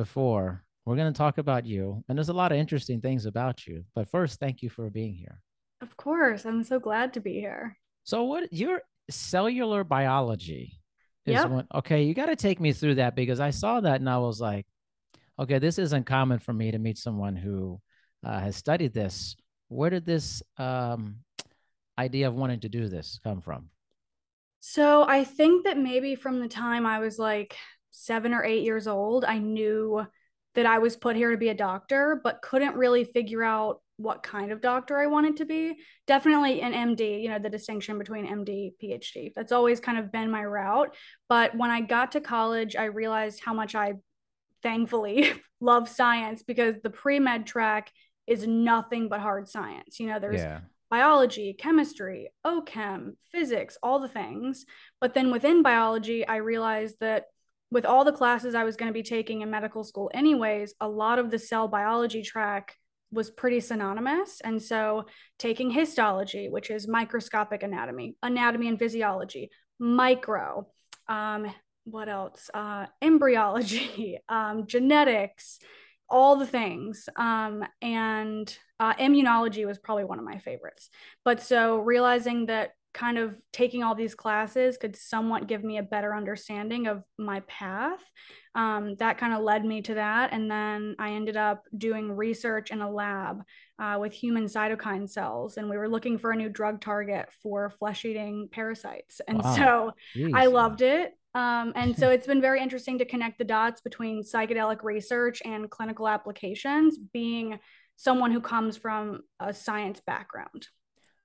before, we're going to talk about you, and there's a lot of interesting things about you. But first, thank you for being here. Of course, I'm so glad to be here. So, what your cellular biology is? Yep. One, okay, you got to take me through that because I saw that and I was like, okay, this isn't common for me to meet someone who uh, has studied this. Where did this um, idea of wanting to do this come from? So I think that maybe from the time I was like seven or eight years old, I knew that I was put here to be a doctor, but couldn't really figure out what kind of doctor I wanted to be. Definitely an MD, you know, the distinction between MD, PhD. That's always kind of been my route. But when I got to college, I realized how much I thankfully love science because the pre med track is nothing but hard science. You know, there's yeah. biology, chemistry, OChem, physics, all the things. But then within biology, I realized that with all the classes I was going to be taking in medical school, anyways, a lot of the cell biology track was pretty synonymous. And so taking histology, which is microscopic anatomy, anatomy and physiology, micro, um, what else? Uh, embryology, um, genetics, all the things. Um, and uh, immunology was probably one of my favorites. But so realizing that kind of taking all these classes could somewhat give me a better understanding of my path. Um, that kind of led me to that. And then I ended up doing research in a lab uh, with human cytokine cells. And we were looking for a new drug target for flesh eating parasites. And Wow. so Jeez. I loved it. Um, and so it's been very interesting to connect the dots between psychedelic research and clinical applications, being someone who comes from a science background.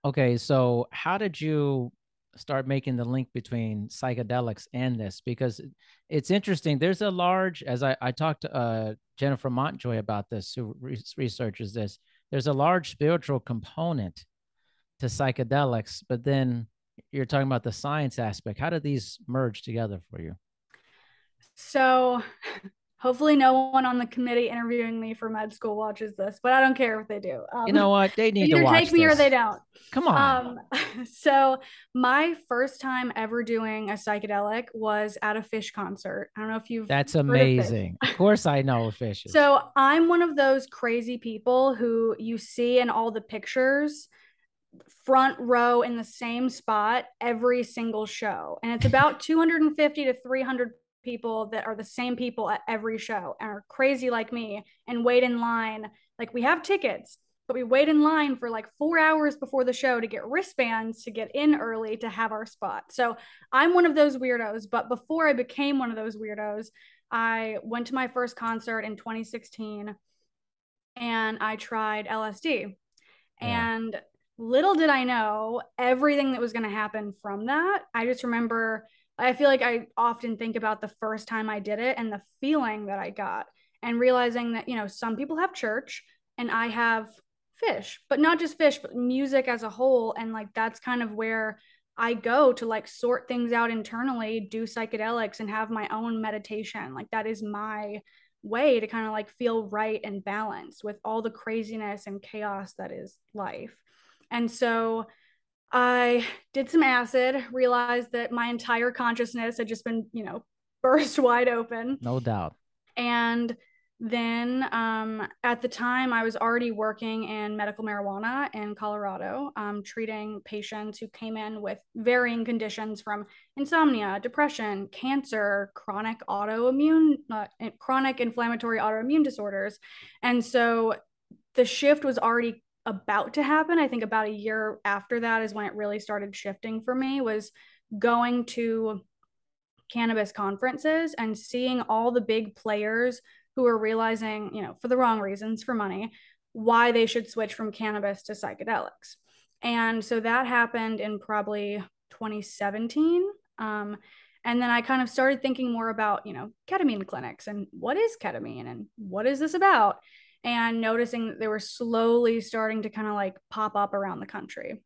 Okay, so how did you start making the link between psychedelics and this? Because it's interesting. There's a large, as I, I talked to uh, Jennifer Montjoy about this, who re- researches this, there's a large spiritual component to psychedelics, but then you're talking about the science aspect. How did these merge together for you? So hopefully no one on the committee interviewing me for med school watches this, but I don't care if they do. Um, You know what? They need to watch this. either take me or they don't. Come on. Um, so my first time ever doing a psychedelic was at a Phish concert. I don't know if you've That's heard of amazing. Of course, I know Phish. So I'm one of those crazy people who you see in all the pictures front row in the same spot every single show. And it's about 250 to 300 people that are the same people at every show and are crazy like me and wait in line. Like we have tickets, but we wait in line for like four hours before the show to get wristbands to get in early to have our spot. So I'm one of those weirdos. But before I became one of those weirdos, I went to my first concert in 2016 and I tried LSD. Yeah. And little did I know everything that was going to happen from that. I just remember, I feel like I often think about the first time I did it and the feeling that I got, and realizing that, you know, some people have church and I have Phish, but not just Phish, but music as a whole. And like that's kind of where I go to like sort things out internally, do psychedelics, and have my own meditation. Like that is my way to kind of like feel right and balanced with all the craziness and chaos that is life. And so I did some acid, realized that my entire consciousness had just been, you know, burst wide open. no doubt. And then um, at the time, I was already working in medical marijuana in Colorado, um, treating patients who came in with varying conditions from insomnia, depression, cancer, chronic autoimmune, uh, chronic inflammatory autoimmune disorders. And so the shift was already about to happen. I think about a year after that is when it really started shifting for me, was going to cannabis conferences and seeing all the big players who are realizing, you know, for the wrong reasons, for money, why they should switch from cannabis to psychedelics. And so that happened in probably 2017. Um, And then I kind of started thinking more about, you know, ketamine clinics and what is ketamine and what is this about? And noticing that they were slowly starting to kind of like pop up around the country.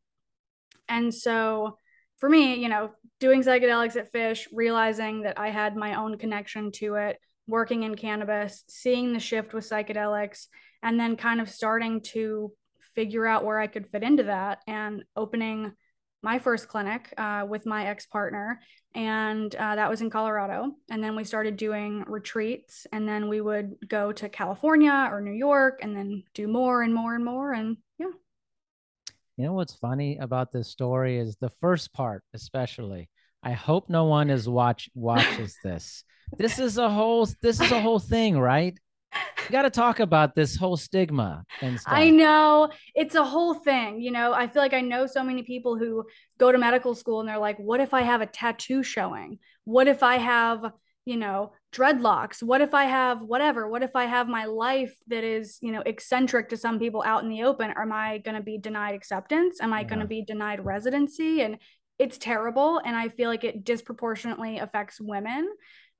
And so for me, you know, doing psychedelics at Phish, realizing that I had my own connection to it, working in cannabis, seeing the shift with psychedelics, and then kind of starting to figure out where I could fit into that and opening my first clinic uh, with my ex partner. And uh, that was in Colorado. And then we started doing retreats. And then we would go to California or New York and then do more and more and more. And yeah. You know what's funny about this story is the first part, especially. I hope no one is watch watches this. this is a whole this is a whole thing, right? Got to talk about this whole stigma and stuff. I know it's a whole thing. You know, I feel like I know so many people who go to medical school and they're like, what if I have a tattoo showing? What if I have, you know, dreadlocks? What if I have whatever? What if I have my life that is, you know, eccentric to some people out in the open? Am I going to be denied acceptance? Am I yeah. going to be denied residency? And it's terrible. And I feel like it disproportionately affects women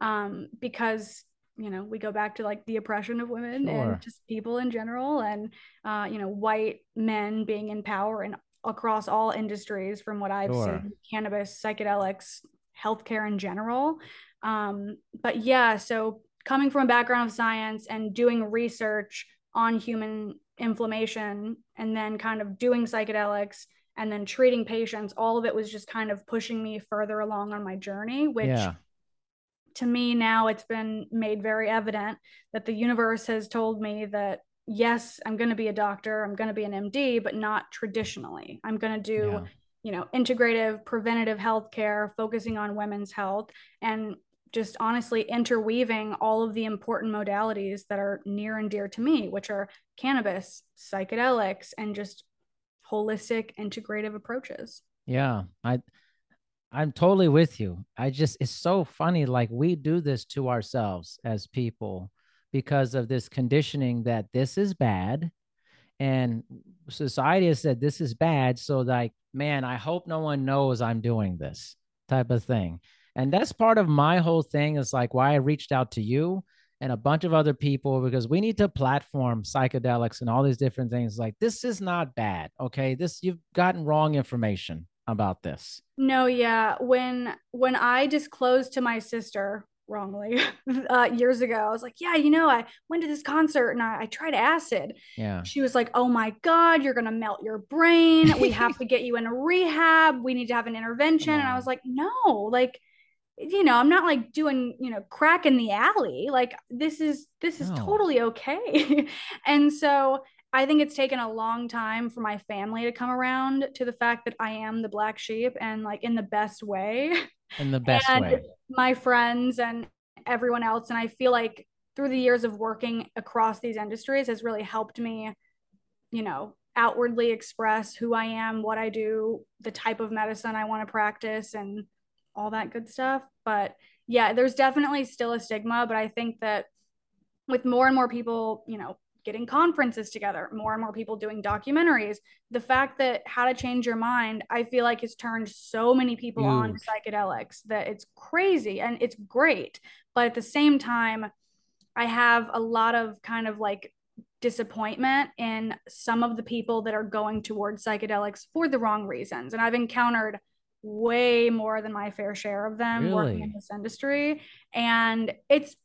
um, because you know we go back to like the oppression of women sure. and just people in general and uh, you know white men being in power and across all industries from what i've sure. seen cannabis psychedelics healthcare in general um, but yeah so coming from a background of science and doing research on human inflammation and then kind of doing psychedelics and then treating patients all of it was just kind of pushing me further along on my journey which yeah to me now it's been made very evident that the universe has told me that yes i'm going to be a doctor i'm going to be an md but not traditionally i'm going to do yeah. you know integrative preventative health care focusing on women's health and just honestly interweaving all of the important modalities that are near and dear to me which are cannabis psychedelics and just holistic integrative approaches yeah i I'm totally with you. I just, it's so funny. Like we do this to ourselves as people because of this conditioning that this is bad. And society has said this is bad. So, like, man, I hope no one knows I'm doing this type of thing. And that's part of my whole thing is like why I reached out to you and a bunch of other people because we need to platform psychedelics and all these different things. Like, this is not bad. Okay. This, you've gotten wrong information about this. No, yeah. When when I disclosed to my sister wrongly uh, years ago, I was like, yeah, you know, I went to this concert and I, I tried acid. Yeah. She was like, oh my God, you're gonna melt your brain. We have to get you in a rehab. We need to have an intervention. And I was like, no, like you know i'm not like doing you know crack in the alley like this is this is no. totally okay and so I think it's taken a long time for my family to come around to the fact that I am the black sheep and like in the best way. In the best way. My friends and everyone else. And I feel like through the years of working across these industries has really helped me, you know, outwardly express who I am, what I do, the type of medicine I want to practice, and all that good stuff. But yeah, there's definitely still a stigma, but I think that with more and more people, you know, getting conferences together, more and more people doing documentaries. The fact that How to Change Your Mind, I feel like has turned so many people Huge. on to psychedelics that it's crazy and it's great. But at the same time, I have a lot of kind of like disappointment in some of the people that are going towards psychedelics for the wrong reasons. And I've encountered way more than my fair share of them really? working in this industry. And it's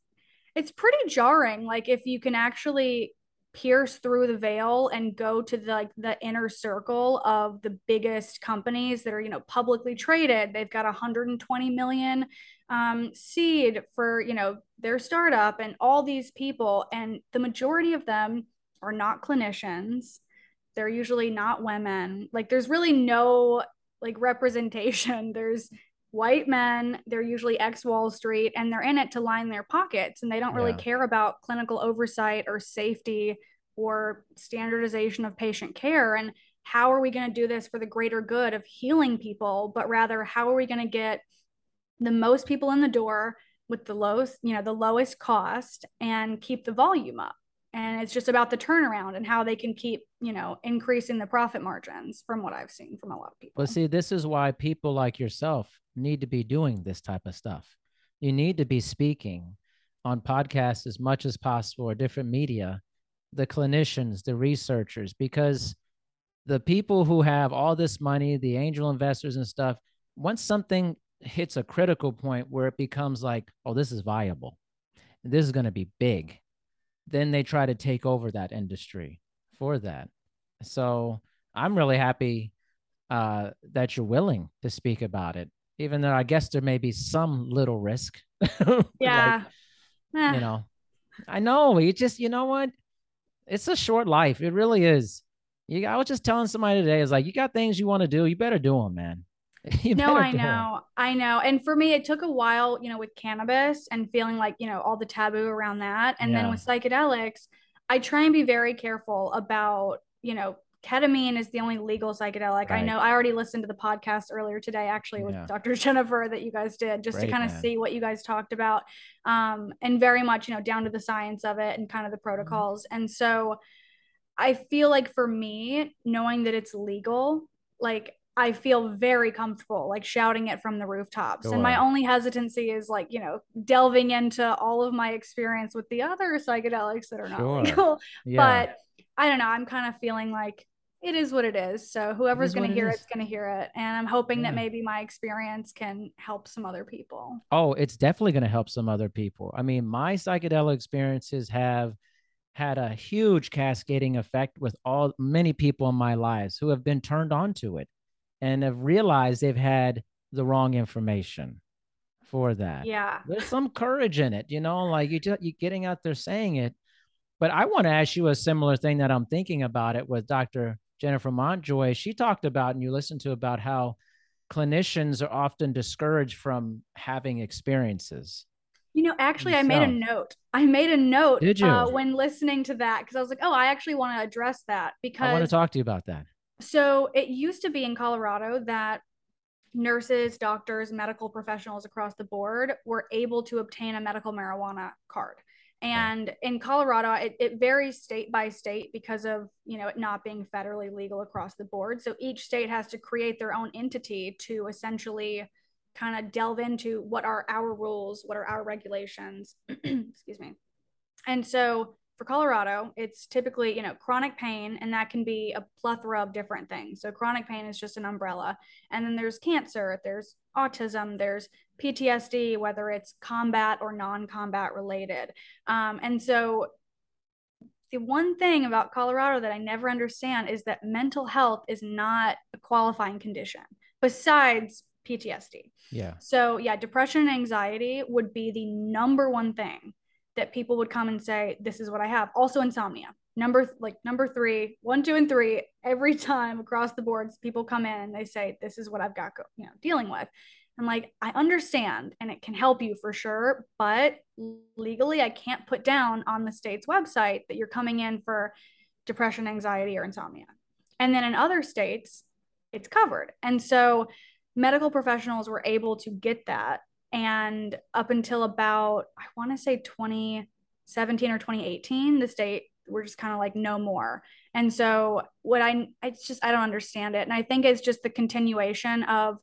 it's pretty jarring like if you can actually pierce through the veil and go to the, like the inner circle of the biggest companies that are you know publicly traded. They've got 120 million um, seed for you know their startup and all these people and the majority of them are not clinicians. They're usually not women. Like there's really no like representation. There's white men they're usually ex wall street and they're in it to line their pockets and they don't really yeah. care about clinical oversight or safety or standardization of patient care. And how are we going to do this for the greater good of healing people? But rather how are we going to get the most people in the door with the lowest you know the lowest cost and keep the volume up and it's just about the turnaround and how they can keep you know increasing the profit margins from what i've seen from a lot of people. But see, this is why people like yourself need to be doing this type of stuff. You need to be speaking on podcasts as much as possible or different media, the clinicians, the researchers, because the people who have all this money, the angel investors and stuff, once something hits a critical point where it becomes like, oh, this is viable, this is going to be big, then they try to take over that industry for that. So I'm really happy uh, that you're willing to speak about it, even though I guess there may be some little risk. Like, yeah Eh, you know, I know you just, you know what? It's a short life. It really is. You, I was just telling somebody today, is like, you got things you want to do, you better do them, man. No, I know. I know. And for me, it took a while, you know, with cannabis and feeling like, you know, all the taboo around that. And then with psychedelics, I try and be very careful about, you know, ketamine is the only legal psychedelic. I know I already listened to the podcast earlier today, actually, with Yeah. Dr. Jennifer that you guys did, just to kind of see what you guys talked about. Um, and very much, you know, down to the science of it and kind of the Mm-hmm. protocols. And so I feel like for me, knowing that it's legal, like I feel very comfortable like shouting it from the rooftops. Oh, and my only hesitancy is like, you know, delving into all of my experience with the other psychedelics that are not Sure. legal. Yeah. But I don't know, I'm kind of feeling like it is what it is. So whoever's going to hear it's going to hear it. And I'm hoping that maybe my experience can help some other people. Oh, it's definitely going to help some other people. I mean, my psychedelic experiences have had a huge cascading effect with all many people in my lives who have been turned on to it and have realized they've had the wrong information for that. Yeah. There's some courage in it, you know, like you just you getting out there saying it. But I want to ask you a similar thing that I'm thinking about it with Dr. Jennifer Montjoy. She talked about and you listened to about how clinicians are often discouraged from having experiences. You know, actually, I made a note. I made a note Did you? Uh, when listening to that because I was like, oh, I actually want to address that because I want to talk to you about that. So it used to be in Colorado that nurses, doctors, medical professionals across the board were able to obtain a medical marijuana card. And in Colorado, it, it varies state by state because of you know it not being federally legal across the board. So each state has to create their own entity to essentially kind of delve into what are our rules, what are our regulations. Excuse me. And so for Colorado, it's typically, you know, chronic pain, and that can be a plethora of different things. So chronic pain is just an umbrella. And then there's cancer, there's autism, there's PTSD, whether it's combat or non-combat related. Um, and so the one thing about Colorado that I never understand is that mental health is not a qualifying condition besides PTSD. Yeah. So, yeah, depression and anxiety would be the number one thing that people would come and say, This is what I have. Also, insomnia. Number like number three, one, two, and three, every time across the boards, people come in and they say, This is what I've got, go- you know, dealing with. I'm like, I understand and it can help you for sure, but legally, I can't put down on the state's website that you're coming in for depression, anxiety, or insomnia. And then in other states, it's covered. And so medical professionals were able to get that. And up until about, I want to say 2017 or 2018, the state were just kind of like, no more. And so what I, it's just, I don't understand it. And I think it's just the continuation of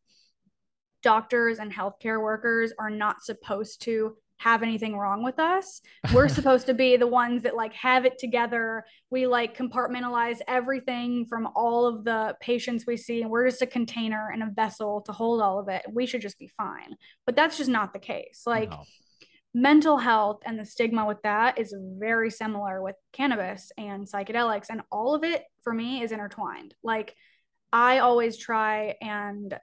doctors and healthcare workers are not supposed to have anything wrong with us. We're supposed to be the ones that like have it together. We like compartmentalize everything from all of the patients we see, and we're just a container and a vessel to hold all of it. We should just be fine. But that's just not the case. Like No. mental health and the stigma with that is very similar with cannabis and psychedelics, and all of it for me is intertwined. Like I always try and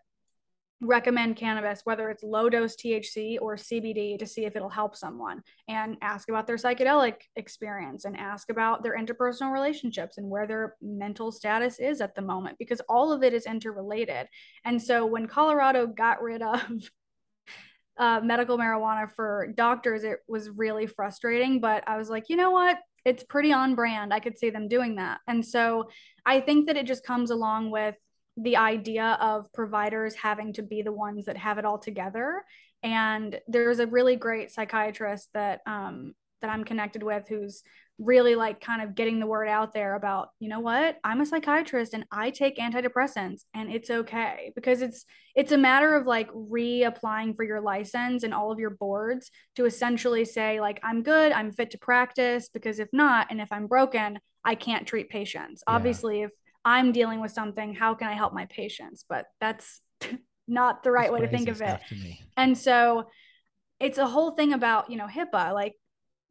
recommend cannabis, whether it's low dose THC or CBD, to see if it'll help someone and ask about their psychedelic experience and ask about their interpersonal relationships and where their mental status is at the moment, because all of it is interrelated. And so when Colorado got rid of uh, medical marijuana for doctors, it was really frustrating. But I was like, you know what? It's pretty on brand. I could see them doing that. And so I think that it just comes along with the idea of providers having to be the ones that have it all together. And there's a really great psychiatrist that um, that I'm connected with who's really like kind of getting the word out there about, you know what? I'm a psychiatrist and I take antidepressants and it's okay because it's it's a matter of like reapplying for your license and all of your boards to essentially say like I'm good, I'm fit to practice because if not and if I'm broken, I can't treat patients. Yeah. Obviously, if I'm dealing with something, how can I help my patients? But that's not the right way to think of it. And so it's a whole thing about, you know, HIPAA. Like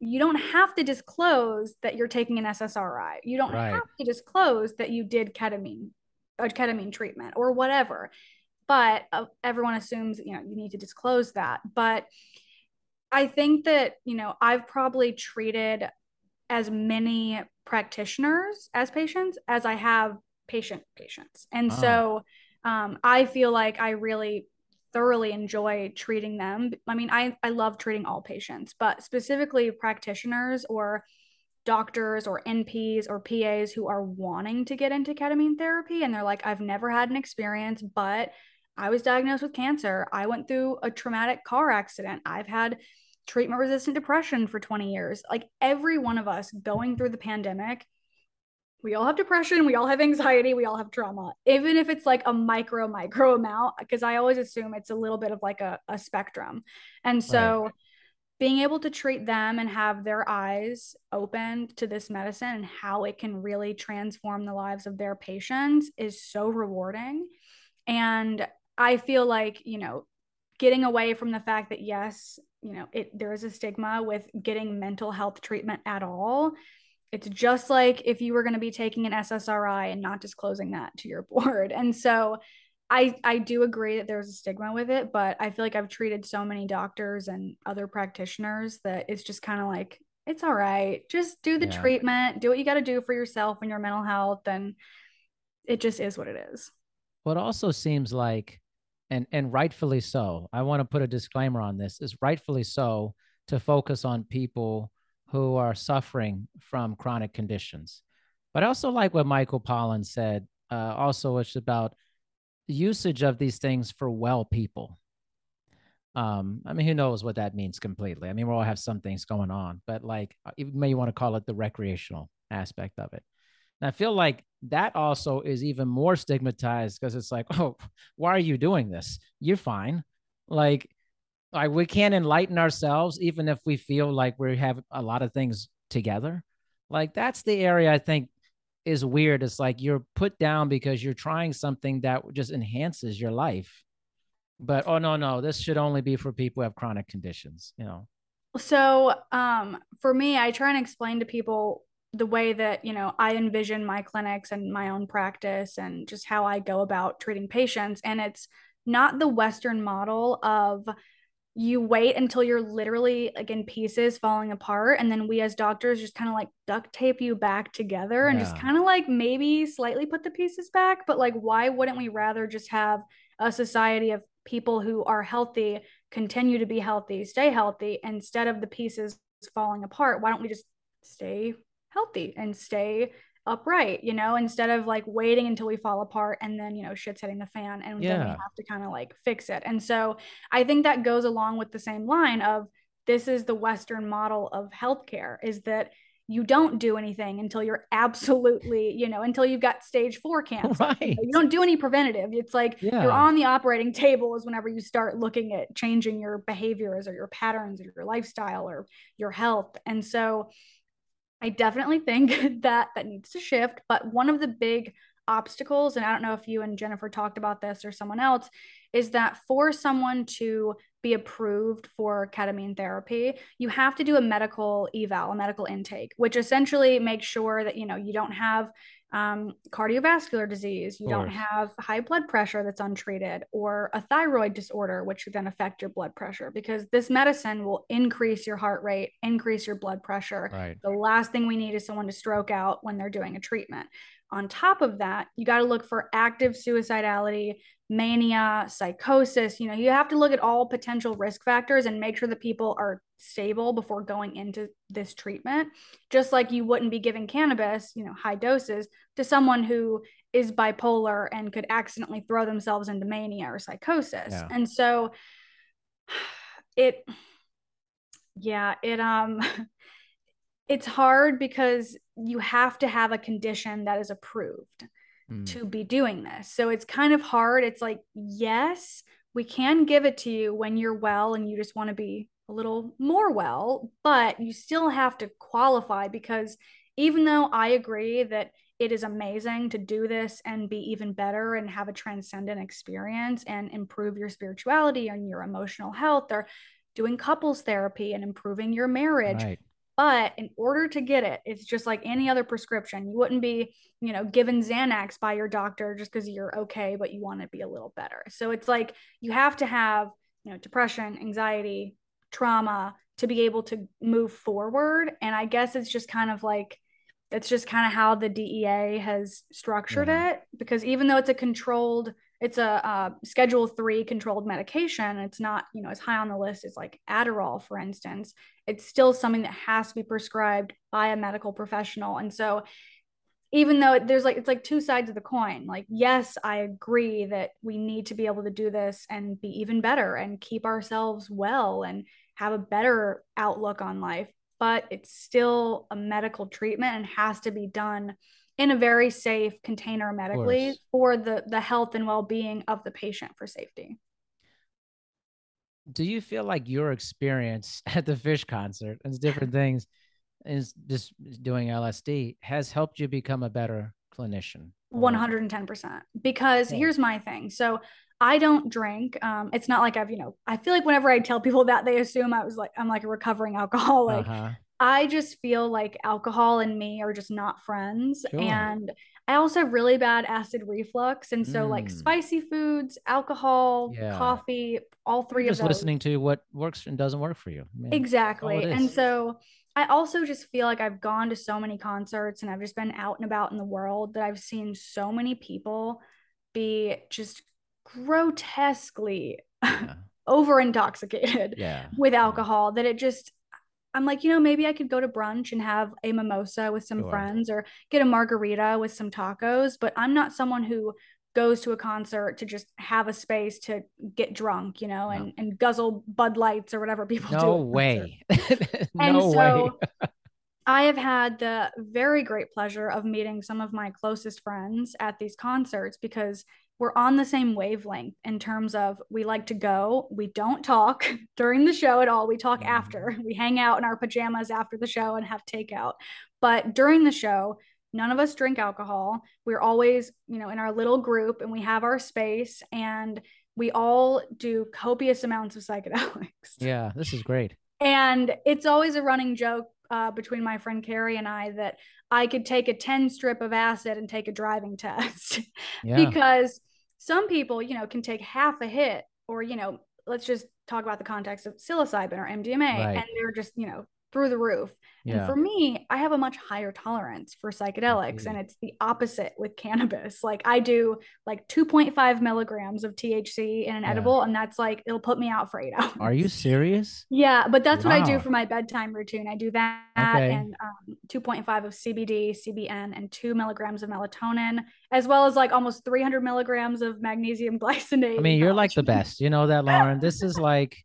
you don't have to disclose that you're taking an SSRI. You don't right. have to disclose that you did ketamine, ketamine treatment or whatever. But uh, everyone assumes, you know, you need to disclose that. But I think that, you know, I've probably treated as many practitioners as patients as I have patient patients. And oh. so um, I feel like I really thoroughly enjoy treating them. I mean, I, I love treating all patients, but specifically practitioners or doctors or NPs or PAs who are wanting to get into ketamine therapy and they're like, I've never had an experience, but I was diagnosed with cancer. I went through a traumatic car accident. I've had treatment resistant depression for 20 years. Like every one of us going through the pandemic we all have depression we all have anxiety we all have trauma even if it's like a micro micro amount because i always assume it's a little bit of like a, a spectrum and so right. being able to treat them and have their eyes opened to this medicine and how it can really transform the lives of their patients is so rewarding and i feel like you know getting away from the fact that yes you know it there is a stigma with getting mental health treatment at all it's just like if you were going to be taking an SSRI and not disclosing that to your board. And so I I do agree that there's a stigma with it, but I feel like I've treated so many doctors and other practitioners that it's just kind of like it's all right. Just do the yeah. treatment, do what you got to do for yourself and your mental health and it just is what it is. Well, it also seems like and and rightfully so. I want to put a disclaimer on this. Is rightfully so to focus on people who are suffering from chronic conditions. But I also like what Michael Pollan said. Uh, also, it's about usage of these things for well people. Um, I mean, who knows what that means completely? I mean, we all have some things going on, but like, uh, you may want to call it the recreational aspect of it. And I feel like that also is even more stigmatized because it's like, oh, why are you doing this? You're fine. Like, like we can't enlighten ourselves even if we feel like we have a lot of things together like that's the area i think is weird it's like you're put down because you're trying something that just enhances your life but oh no no this should only be for people who have chronic conditions you know so um for me i try and explain to people the way that you know i envision my clinics and my own practice and just how i go about treating patients. And it's not the western model of you wait until you're literally like in pieces falling apart and then we as doctors just kind of like duct tape you back together and yeah. just kind of like maybe slightly put the pieces back. But like why wouldn't we rather just have a society of people who are healthy continue to be healthy stay healthy instead of the pieces falling apart? Why don't we just stay healthy and stay upright, you know, instead of like waiting until we fall apart and then, you know, shit's hitting the fan and yeah. then we have to kind of like fix it. And so I think that goes along with the same line of this is the Western model of healthcare is that you don't do anything until you're absolutely, you know, until you've got stage four cancer. Right. You don't do any preventative. It's like yeah. you're on the operating table is whenever you start looking at changing your behaviors or your patterns or your lifestyle or your health. And so I definitely think that that needs to shift. But one of the big obstacles, and I don't know if you and Jennifer talked about this or someone else, is that for someone to be approved for ketamine therapy, you have to do a medical eval, a medical intake, which essentially makes sure that you know you don't have um, cardiovascular disease, you don't have high blood pressure that's untreated, or a thyroid disorder, which would then affect your blood pressure because this medicine will increase your heart rate, increase your blood pressure. Right. The last thing we need is someone to stroke out when they're doing a treatment. On top of that, you got to look for active suicidality, mania, psychosis. You know, you have to look at all potential risk factors and make sure that people are stable before going into this treatment. Just like you wouldn't be giving cannabis, you know, high doses to someone who is bipolar and could accidentally throw themselves into mania or psychosis. Yeah. And so it Yeah, it um it's hard because you have to have a condition that is approved mm. to be doing this. So it's kind of hard. It's like, yes, we can give it to you when you're well and you just want to be a little more well, but you still have to qualify because even though I agree that it is amazing to do this and be even better and have a transcendent experience and improve your spirituality and your emotional health or doing couples therapy and improving your marriage. Right. But in order to get it, it's just like any other prescription. You wouldn't be, you know, given Xanax by your doctor just because you're okay, but you want to be a little better. So it's like you have to have, you know, depression, anxiety, trauma to be able to move forward. And I guess it's just kind of like, it's just kind of how the DEA has structured yeah. it because even though it's a controlled it's a uh, schedule 3 controlled medication. It's not you know as high on the list as like Adderall for instance. It's still something that has to be prescribed by a medical professional. And so even though there's like it's like two sides of the coin like yes i agree that we need to be able to do this and be even better and keep ourselves well and have a better outlook on life but it's still a medical treatment and has to be done in a very safe container medically for the the health and well-being of the patient for safety do you feel like your experience at the Phish concert and different things is just doing lsd has helped you become a better clinician 110% because yeah. here's my thing so I don't drink. Um, it's not like I've, you know, I feel like whenever I tell people that, they assume I was like, I'm like a recovering alcoholic. Uh-huh. I just feel like alcohol and me are just not friends. Sure. And I also have really bad acid reflux. And so, mm. like, spicy foods, alcohol, yeah. coffee, all 3 You're of just those. listening to what works and doesn't work for you. I mean, exactly. And so, I also just feel like I've gone to so many concerts and I've just been out and about in the world that I've seen so many people be just grotesquely yeah. over intoxicated yeah. with alcohol that it just I'm like, you know, maybe I could go to brunch and have a mimosa with some sure. friends or get a margarita with some tacos, but I'm not someone who goes to a concert to just have a space to get drunk, you know, and, no. and guzzle Bud Lights or whatever people do. no do. Way. no and so way. I have had the very great pleasure of meeting some of my closest friends at these concerts because we're on the same wavelength in terms of we like to go. We don't talk during the show at all. We talk mm-hmm. after. We hang out in our pajamas after the show and have takeout. But during the show, none of us drink alcohol. We're always, you know, in our little group and we have our space and we all do copious amounts of psychedelics. Yeah, this is great. And it's always a running joke uh, between my friend Carrie and I that I could take a 10 strip of acid and take a driving test yeah. because some people, you know, can take half a hit or, you know, let's just talk about the context of psilocybin or MDMA right. and they're just, you know, through the roof. Yeah. And for me, I have a much higher tolerance for psychedelics, mm-hmm. and it's the opposite with cannabis. Like I do like 2.5 milligrams of THC in an yeah. edible, and that's like it'll put me out for eight hours. Are you serious? Yeah, but that's wow. what I do for my bedtime routine. I do that okay. and um, 2.5 of CBD, CBN, and two milligrams of melatonin, as well as like almost 300 milligrams of magnesium glycinate. I mean, you're like the best. You know that, Lauren. This is like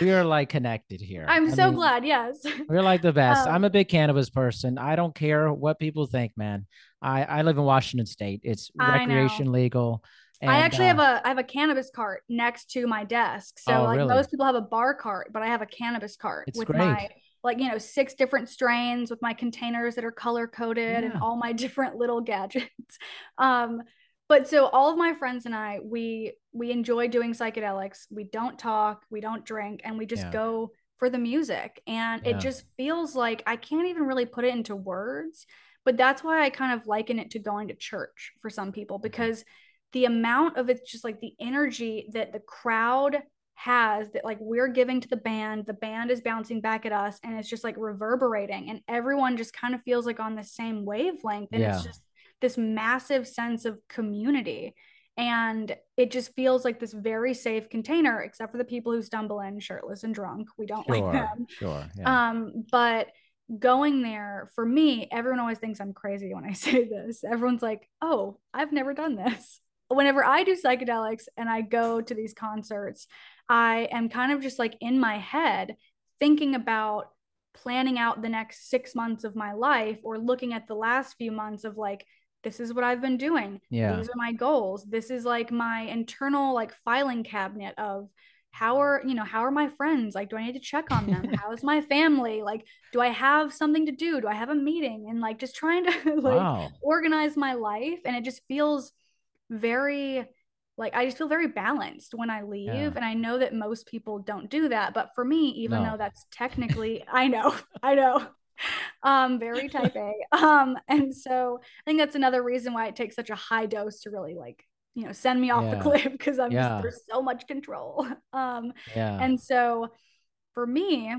we are like connected here. I'm I so mean, glad. Yes. We're like the best. Um, I'm a big cannabis person. I don't care what people think, man. I, I live in Washington state. It's recreation legal. And, I actually uh, have a I have a cannabis cart next to my desk. So oh, like really? most people have a bar cart, but I have a cannabis cart it's with great. my like you know six different strains with my containers that are color coded yeah. and all my different little gadgets. Um but so all of my friends and I, we we enjoy doing psychedelics. We don't talk, we don't drink, and we just yeah. go for the music. And yeah. it just feels like I can't even really put it into words. But that's why I kind of liken it to going to church for some people mm-hmm. because the amount of it's just like the energy that the crowd has that like we're giving to the band the band is bouncing back at us and it's just like reverberating and everyone just kind of feels like on the same wavelength and yeah. it's just this massive sense of community. And it just feels like this very safe container except for the people who stumble in shirtless and drunk. We don't sure, like them. sure yeah. um but going there for me everyone always thinks i'm crazy when i say this. Everyone's like oh i've never done this. Whenever i do psychedelics and i go to these concerts i am kind of just like in my head thinking about planning out the next six months of my life or looking at the last few months of like, this is what I've been doing. Yeah. These are my goals. This is like my internal like filing cabinet of how are you know how are my friends like do i need to check on them how's my family like do i have something to do do i have a meeting and like just trying to like Wow. organize my life and it just feels very like i just feel very balanced when i leave Yeah. and i know that most people don't do that but for me even No. though that's technically i know i know um very type a um and so i think that's another reason why it takes such a high dose to really like you know send me off the cliff because i'm Yeah. just there's so much control um Yeah. and so for me,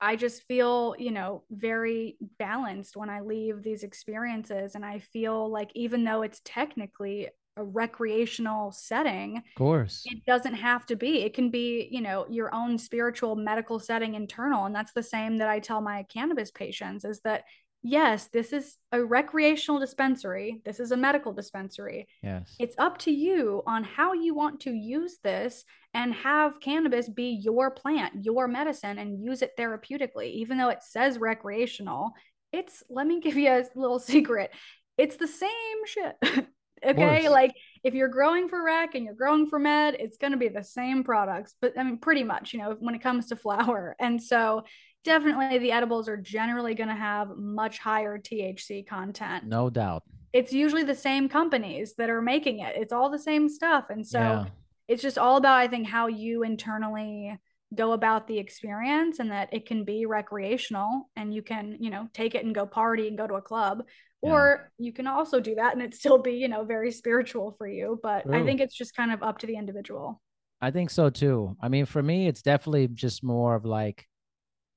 I just feel, you know, very balanced when I leave these experiences. And I feel like even though it's technically a recreational setting, of course. it doesn't have to be. It can be, you know, your own spiritual medical setting internal. And that's the same that I tell my cannabis patients is that yes, this is a recreational dispensary. This is a medical dispensary Yes. it's up to you on how you want to use this and have cannabis be your plant, your medicine, and use it therapeutically. Even though it says recreational, it's let me give you a little secret it's the same shit. okay. Like if you're growing for rec and you're growing for med, it's going to be the same products, but I mean, pretty much, you know, when it comes to flower. And so, definitely the edibles are generally going to have much higher THC content No doubt. it's usually the same companies that are making it. It's all the same stuff. And so yeah. it's just all about, I think, how you internally go about the experience and that it can be recreational and you can, you know, take it and go party and go to a club. Yeah. Or you can also do that and it still be, you know, very spiritual for you. But I think it's just kind of up to the individual. I think so too. I mean, for me, it's definitely just more of like,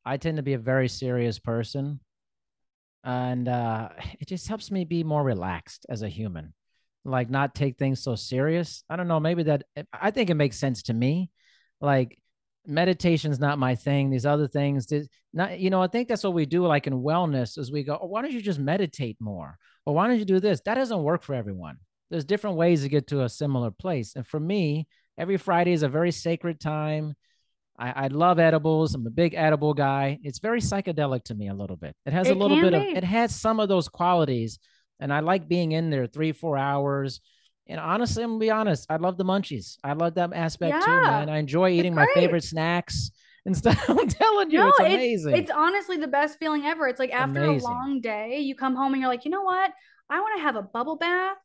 I tend to be a very serious person. And uh, it just helps me be more relaxed as a human, like not take things so serious. I don't know. Maybe that, I think it makes sense to me. Like, meditation's not my thing. These other things, this- not, you know, I think that's what we do like in wellness is we go, oh, why don't you just meditate more? Or why don't you do this? That doesn't work for everyone. There's different ways to get to a similar place. And for me, every Friday is a very sacred time. I, I love edibles. I'm a big edible guy. It's very psychedelic to me a little bit. It has a little bit of, it has some of those qualities. And I like being in there three, four hours. And honestly, I'm gonna be honest. I love the munchies. I love that aspect too, man. I enjoy eating my favorite snacks and stuff. I'm telling you, no, it's it's amazing. It's honestly the best feeling ever. It's like after Amazing. a long day, you come home and you're like, you know what? I want to have a bubble bath.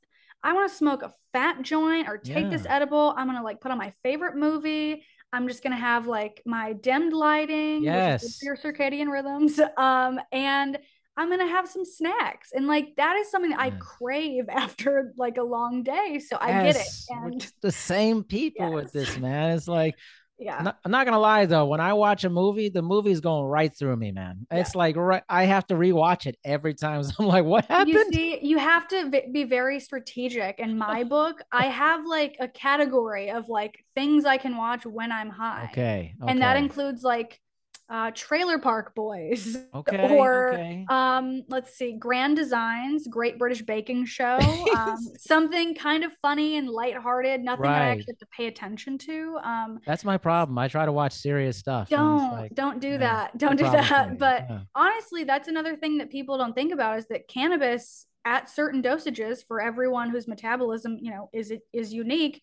I want to smoke a fat joint or take this edible. I'm gonna like put on my favorite movie. I'm just gonna have like my dimmed lighting, which is good Yes. your circadian rhythms. Um, and I'm gonna have some snacks. And like that is something that I crave after like a long day. So I get it. And the same people with this, man. It's like yeah. I'm not, I'm not gonna lie though. When I watch a movie, the movie's going right through me, man. It's like right, I have to rewatch it every time. So I'm like, what happened? You see, you have to v- be very strategic. In my book, I have like a category of like things I can watch when I'm high. okay, And that includes like uh Trailer Park Boys okay, or okay. um let's see Grand Designs, Great British Baking Show, um something kind of funny and lighthearted, nothing that I actually have to pay attention to. Um That's my problem. I try to watch serious stuff. don't like, don't do yeah, that. Don't do that. But Yeah. honestly, that's another thing that people don't think about is that cannabis at certain dosages for everyone whose metabolism, you know, is is unique,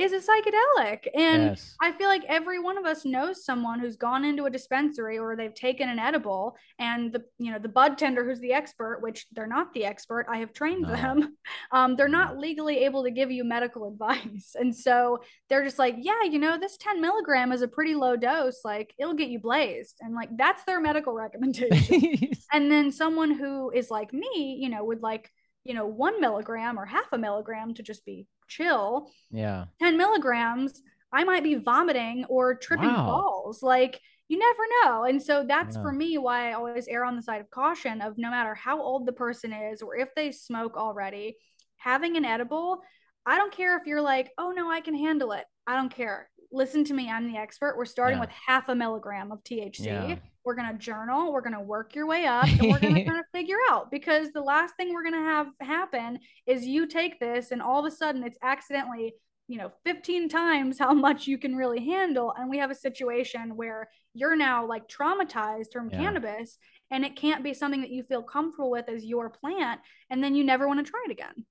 is a psychedelic. And yes, I feel like every one of us knows someone who's gone into a dispensary or they've taken an edible and the you know the bud tender who's the expert, which they're not the expert, I have trained No. them. Um, they're not legally able to give you medical advice, and so they're just like, yeah, you know, this 10 milligram is a pretty low dose, like it'll get you blazed, and like that's their medical recommendation. and then someone who is like me, you know, would like you know one milligram or half a milligram to just be chill. yeah, 10 milligrams, I might be vomiting or tripping Wow. balls. Like you never know. And so that's Yeah. for me why I always err on the side of caution of no matter how old the person is or if they smoke already, having an edible, I don't care if you're like, oh no, I can handle it. I don't care. Listen to me, I'm the expert. We're starting Yeah. with half a milligram of THC. Yeah. We're going to journal, we're going to work your way up, and we're going to kind of figure out because the last thing we're going to have happen is you take this and all of a sudden it's accidentally you know 15 times how much you can really handle and we have a situation where you're now like traumatized from Yeah. cannabis and it can't be something that you feel comfortable with as your plant and then you never want to try it again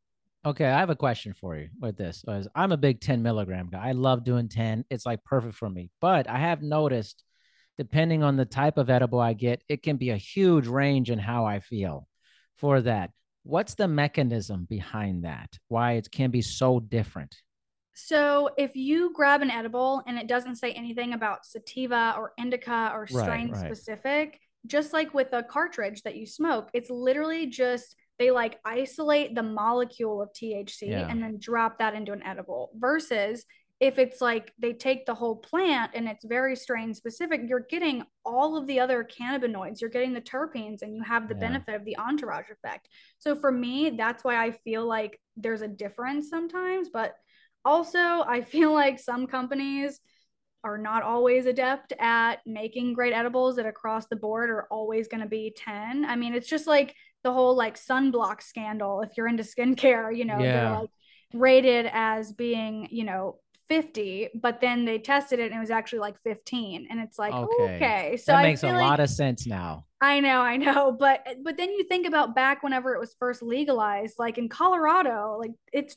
Okay, I have a question for you with this. I'm a big 10 milligram guy. I love doing 10. It's like perfect for me. But I have noticed, depending on the type of edible I get, it can be a huge range in how I feel for that. What's the mechanism behind that? Why it can be so different? So if you grab an edible and it doesn't say anything about sativa or indica or Right, strain right. specific, just like with a cartridge that you smoke, it's literally just they like isolate the molecule of THC Yeah. and then drop that into an edible versus if it's like they take the whole plant and it's very strain specific, you're getting all of the other cannabinoids, you're getting the terpenes, and you have the Yeah. benefit of the entourage effect. So for me, that's why I feel like there's a difference sometimes. But also, I feel like some companies are not always adept at making great edibles that across the board are always going to be 10. I mean, it's just like the whole like sunblock scandal. If you're into skincare, you know, Yeah. they're like rated as being, you know, 50, but then they tested it and it was actually like 15. And it's like, Okay. okay. So that makes a feel lot of sense now. I know, I know, but but then you think about back whenever it was first legalized, like in Colorado, like it's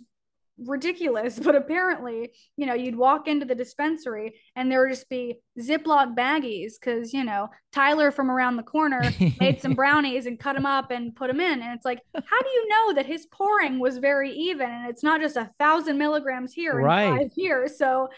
ridiculous, but apparently, you know, you'd walk into the dispensary and there would just be Ziploc baggies because you know Tyler from around the corner made some brownies and cut them up and put them in, and it's like, how do you know that his pouring was very even? And it's not just a thousand milligrams here and five here? So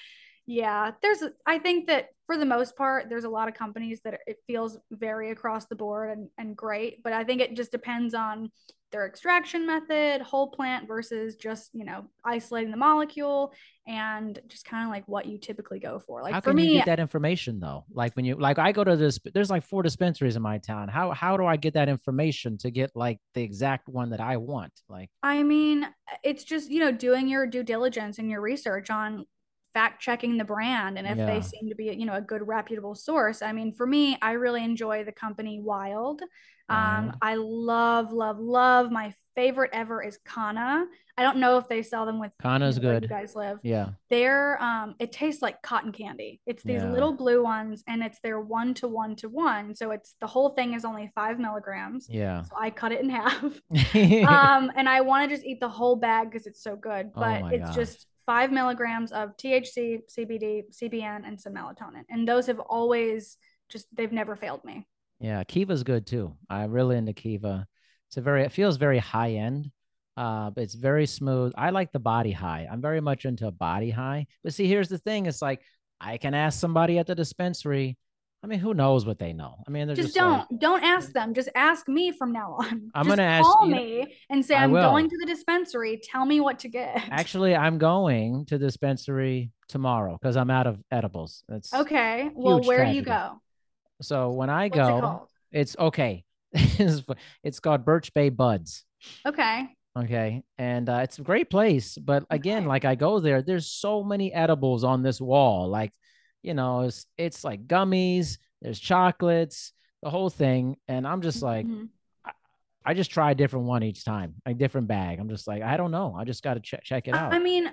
yeah, there's I think that for the most part, there's a lot of companies that it feels very across the board and, and great, but I think it just depends on their extraction method, whole plant versus just, you know, isolating the molecule and just kind of like what you typically go for. Like how for can you me, get that information though? Like when you like I go to this there's like four dispensaries in my town. How how do I get that information to get like the exact one that I want? Like I mean, it's just, you know, doing your due diligence and your research on fact checking the brand and if Yeah. they seem to be, you know, a good reputable source. I mean, for me, I really enjoy the company Wyld. Um, Wyld. I love, love, love. My favorite ever is Kanha. I don't know if they sell them with Kanha's you know, where good. you guys live. Yeah. They're um it tastes like cotton candy. It's these Yeah. little blue ones and it's their one to one to one. So it's the whole thing is only five milligrams. Yeah. So I cut it in half um, and I want to just eat the whole bag because it's so good. Oh But my it's gosh. just five milligrams of THC, CBD, CBN, and some melatonin, and those have always just they've never failed me. Yeah, Kiva's good too. I'm really into Kiva. It's a very it feels very high end. Uh, but it's very smooth. I like the body high. I'm very much into a body high. But see, here's the thing: it's like I can ask somebody at the dispensary. I mean, who knows what they know? I mean, Just, just, don't like- don't ask them. Just ask me from now on. I'm Just gonna ask- call you know- me and say I'm going to the dispensary. Tell me what to get. Actually, I'm going to the dispensary tomorrow because I'm out of edibles. That's okay. Well, where do you go? So when I What's go, it's okay. it's it's called Birch Bay Buds. Okay. Okay. And uh, it's a great place. But again, Okay. like I go there, there's so many edibles on this wall. Like, you know, it's, it's like gummies, there's chocolates, the whole thing. And I'm just like, Mhm. I just try a different one each time, a different bag. I'm just like, I don't know. I just got to check check it out. I mean,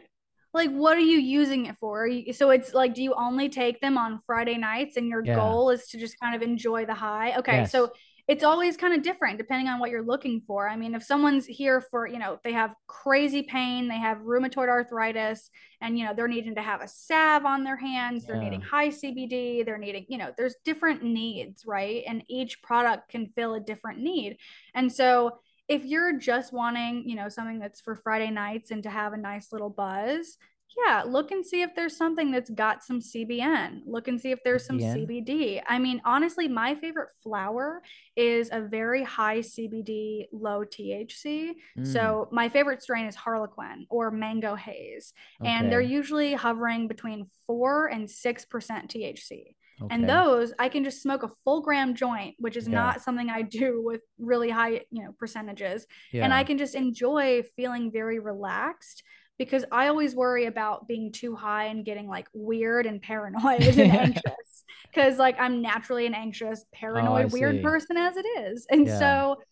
like, what are you using it for? You- so it's like, do you only take them on Friday nights and your Yeah. goal is to just kind of enjoy the high? Okay. Yes. So it's always kind of different depending on what you're looking for. I mean, if someone's here for, you know, they have crazy pain, they have rheumatoid arthritis, and, you know, they're needing to have a salve on their hands, they're needing high CBD, they're needing, you know, there's different needs, right? And each product can fill a different need. And so, if you're just wanting, you know, something that's for Friday nights and to have a nice little buzz, yeah, look and see if there's something that's got some CBN. Look and see if there's some? CBD. I mean, honestly, my favorite flower is a very high CBD, low THC. Mm, So my favorite strain is Harlequin or Mango Haze, and they're usually hovering between four and six percent THC. And those I can just smoke a full gram joint, which is Yeah. not something I do with really high, you know, percentages. yeah. And I can just enjoy feeling very relaxed because I always worry about being too high and getting like weird and paranoid and anxious. Cause like I'm naturally an anxious, paranoid, weird Oh, see. person as it is. And Yeah. so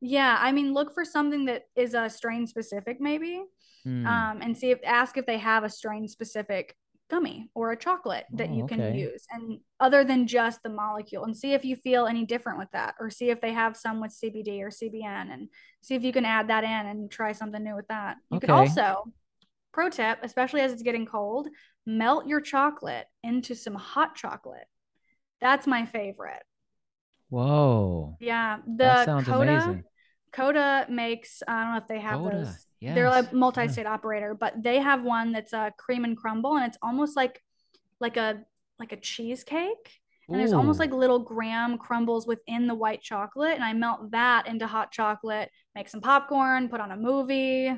Yeah, I mean, look for something that is a strain specific, maybe, Hmm. um, and see if ask if they have a strain specific gummy or a chocolate that Oh, you can okay. use, and other than just the molecule, and see if you feel any different with that, or see if they have some with CBD or CBN, and see if you can add that in and try something new with that. You could Okay. also, pro tip, especially as it's getting cold, melt your chocolate into some hot chocolate. That's my favorite. Whoa. Yeah, the sounds Coda amazing. Coda makes I don't know if they have Coda, those. They're like yes, multi-state operator, but they have one that's a cream and crumble, and it's almost like like a like a cheesecake. And there's almost like little graham crumbles within the white chocolate, and I melt that into hot chocolate, make some popcorn, put on a movie.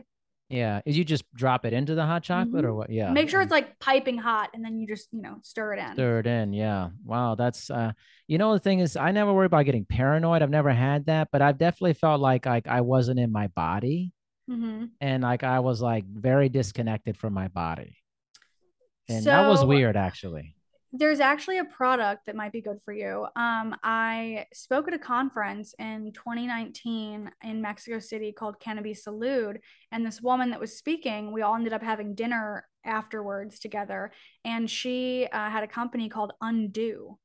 Yeah. Is you just drop it into the hot chocolate or Mhm. what? Yeah. Make sure it's like piping hot, and then you just you know stir it in. Stir it in. Yeah. Wow. That's uh you know the thing is I never worry about getting paranoid. I've never had that, but I've definitely felt like like I wasn't in my body hmm and like I was like very disconnected from my body. And that was weird actually. There's actually a product that might be good for you. Um, I spoke at a conference in 2019 in Mexico City called Cannabis Salud, and this woman that was speaking, we all ended up having dinner afterwards together, and she uh, had a company called Undo.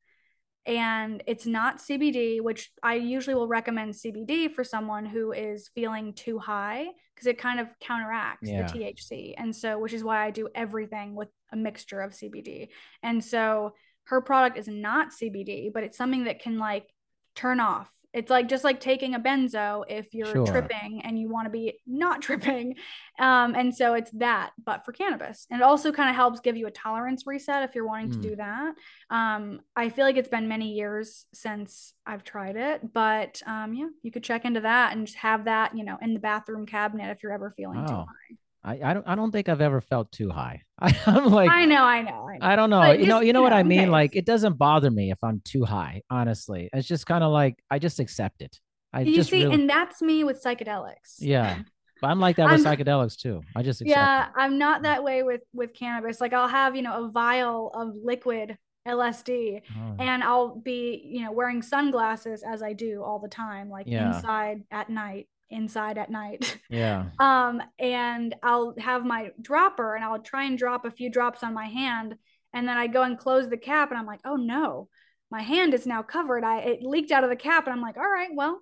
And it's not CBD, which I usually will recommend CBD for someone who is feeling too high because it kind of counteracts Yeah. the THC. And so, which is why I do everything with a mixture of CBD. And so, her product is not CBD, but it's something that can like turn off. It's like just like taking a benzo if you're Sure. tripping and you want to be not tripping. Um, and so it's that, but for cannabis. And it also kind of helps give you a tolerance reset if you're wanting to Mm. do that. Um, I feel like it's been many years since I've tried it, but um, yeah, you could check into that and just have that, you know, in the bathroom cabinet if you're ever feeling too high. I, I don't I don't think I've ever felt too high. I, I'm like I know, I know, I know. I don't know. But You know, you know you what know, I mean? Like it doesn't bother me if I'm too high, honestly. It's just kind of like I just accept it. I You just see, really and that's me with psychedelics. yeah. But I'm like that with I'm psychedelics too. I just accept yeah, it. I'm not that way with with cannabis. Like I'll have, you know, a vial of liquid LSD Oh, and I'll be, you know, wearing sunglasses as I do all the time, like Yeah. inside at night, inside at night. yeah. um and I'll have my dropper and I'll try and drop a few drops on my hand and then I go and close the cap and I'm like, "Oh no. My hand is now covered. I it leaked out of the cap and I'm like, "All right, well,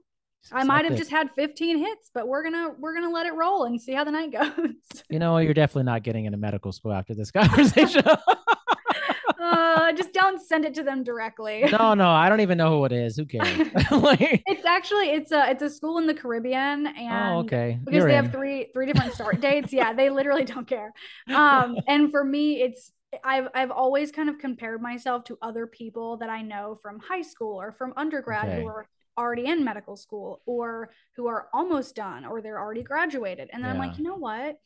I might have just had 15 hits, but we're going to we're to let it roll and see how the night goes." You know, you're definitely not getting into medical school after this conversation. uh just don't send it to them directly. no, no, I don't even know who it is. Who cares? like, It's actually it's a it's a school in the Caribbean and oh, okay. because You're they in. have three three different start dates. Yeah, they literally don't care. Um, and for me, it's I've I've always kind of compared myself to other people that I know from high school or from undergrad Okay. who are already in medical school or who are almost done or they're already graduated. And then I'm like, you know what?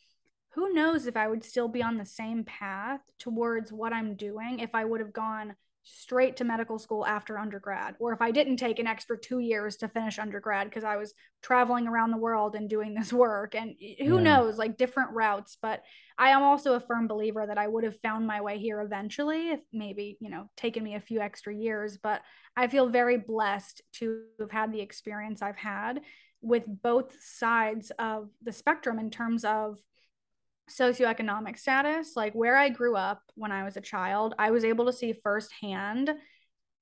Who knows if I would still be on the same path towards what I'm doing if I would have gone straight to medical school after undergrad, or if I didn't take an extra two years to finish undergrad because I was traveling around the world and doing this work. And who Yeah. knows, like different routes. But I am also a firm believer that I would have found my way here eventually, if maybe, you know, taken me a few extra years. But I feel very blessed to have had the experience I've had with both sides of the spectrum in terms of socioeconomic status, like where I grew up when I was a child, I was able to see firsthand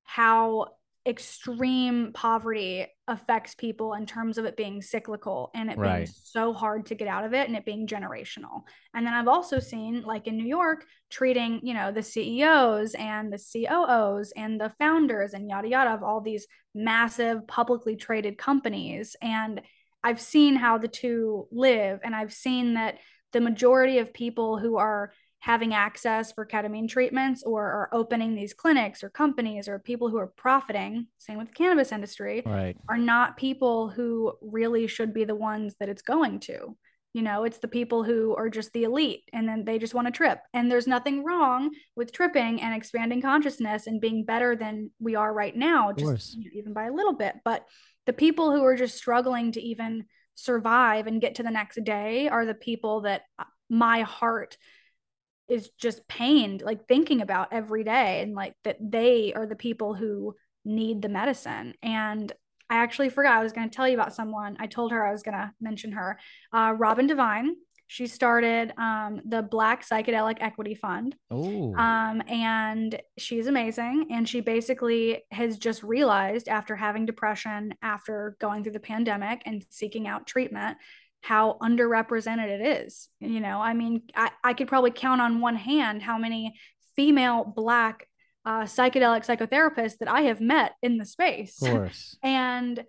how extreme poverty affects people in terms of it being cyclical and it being so hard to get out of it and it being generational. And then I've also seen like in New York treating, you know, the CEOs and the COOs and the founders and yada yada of all these massive publicly traded companies and I've seen how the two live and I've seen that the majority of people who are having access for ketamine treatments or are opening these clinics or companies or people who are profiting, same with the cannabis industry, Right. are not people who really should be the ones that it's going to. You know, it's the people who are just the elite and then they just want to trip. And there's nothing wrong with tripping and expanding consciousness and being better than we are right now, just you know, even by a little bit. But the people who are just struggling to even survive and get to the next day are the people that my heart is just pained like thinking about every day and like that they are the people who need the medicine and I actually forgot I was going to tell you about someone. I told her I was going to mention her. Uh, Robin Divine. She started um, the Black Psychedelic Equity Fund. Oh. Um, and she's amazing. And she basically has just realized after having depression, after going through the pandemic and seeking out treatment, how underrepresented it is. You know, I mean, I, I could probably count on one hand how many female Black uh, psychedelic psychotherapists that I have met in the space. Of course. and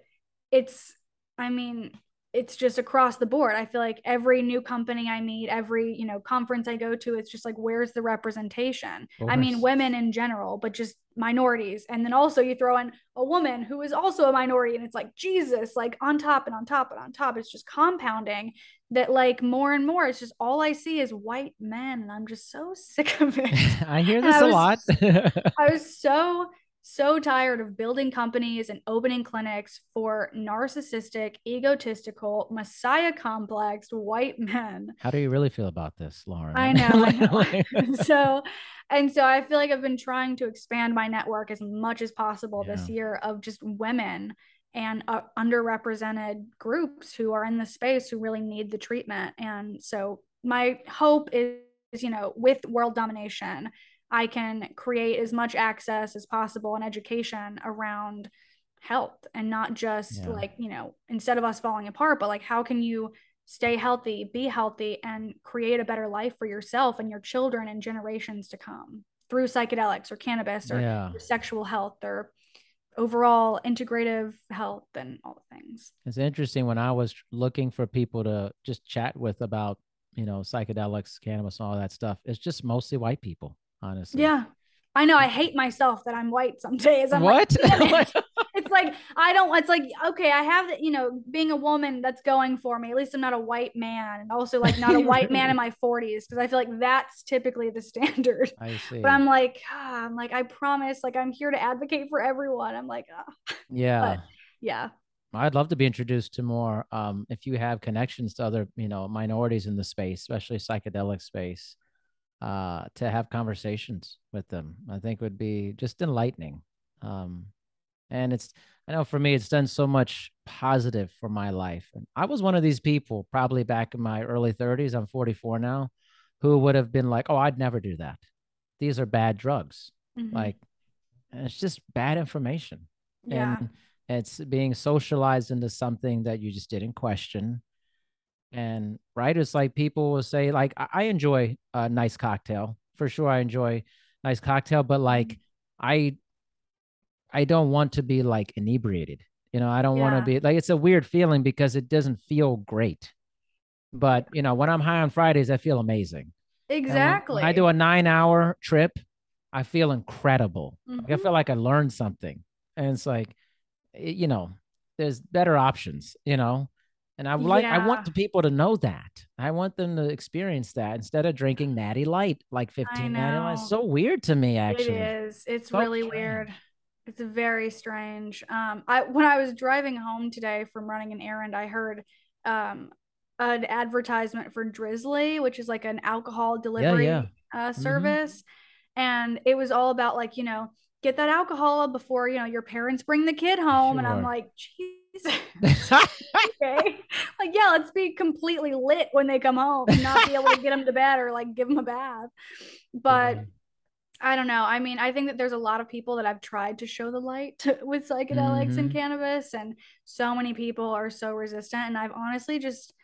it's, I mean, it's just across the board. I feel like every new company I meet, every, you know, conference I go to, it's just like, where's the representation? I mean, women in general, but just minorities. And then also you throw in a woman who is also a minority, and it's like, Jesus, like on top and on top and on top. It's just compounding that, like, more and more, it's just all I see is white men. And I'm just so sick of it. I hear this I a was, lot. I was so so tired of building companies and opening clinics for narcissistic, egotistical, messiah complexed white men. How do you really feel about this, Lauren? I know. I know. so, and so I feel like I've been trying to expand my network as much as possible yeah. this year of just women and uh, underrepresented groups who are in the space who really need the treatment. And so my hope is, you know, with world domination I can create as much access as possible and education around health and not just yeah. like, you know, instead of us falling apart, but like, how can you stay healthy, be healthy, and create a better life for yourself and your children and generations to come through psychedelics or cannabis or, yeah. sexual health or overall integrative health and all the things. It's interesting when I was looking for people to just chat with about, you know, psychedelics, cannabis, all that stuff. It's just mostly white people honestly. Yeah. I know I hate myself that I'm white some days. I'm what? Like, it's like I don't it's like okay, I have you know, being a woman that's going for me. At least I'm not a white man and also like not a white man in my 40s because I feel like that's typically the standard. I see. But I'm like, ah, I'm like I promise like I'm here to advocate for everyone. I'm like, ah. Yeah. But, yeah. I'd love to be introduced to more um if you have connections to other, you know, minorities in the space, especially psychedelic space uh, to have conversations with them. I think would be just enlightening. Um, and it's, I know for me, it's done so much positive for my life. And I was one of these people probably back in my early 30s. I'm 44 now, who would have been like, oh, I'd never do that. These are bad drugs. Mm-hmm. Like, it's just bad information. Yeah. And it's being socialized into something that you just didn't question and right it's like people will say like i enjoy a nice cocktail for sure i enjoy nice cocktail but like mm-hmm. i i don't want to be like inebriated you know i don't yeah. want to be like it's a weird feeling because it doesn't feel great but you know when i'm high on fridays i feel amazing exactly i do a nine hour trip i feel incredible mm-hmm. like, i feel like i learned something and it's like you know there's better options you know and I like yeah. I want the people to know that. I want them to experience that instead of drinking natty light like 15 natty light. It's so weird to me actually. It is. It's so really strange. weird. It's very strange. Um I when I was driving home today from running an errand, I heard um an advertisement for Drizly, which is like an alcohol delivery yeah, yeah. Uh, mm-hmm. service. Mm-hmm. And it was all about like, you know, get that alcohol before, you know, your parents bring the kid home. Sure. And I'm like, geez okay. Like, yeah, let's be completely lit when they come home and not be able to get them to bed or like give them a bath. But mm-hmm. I don't know. I mean, I think that there's a lot of people that I've tried to show the light to, with psychedelics mm-hmm. and cannabis, and so many people are so resistant. And I've honestly just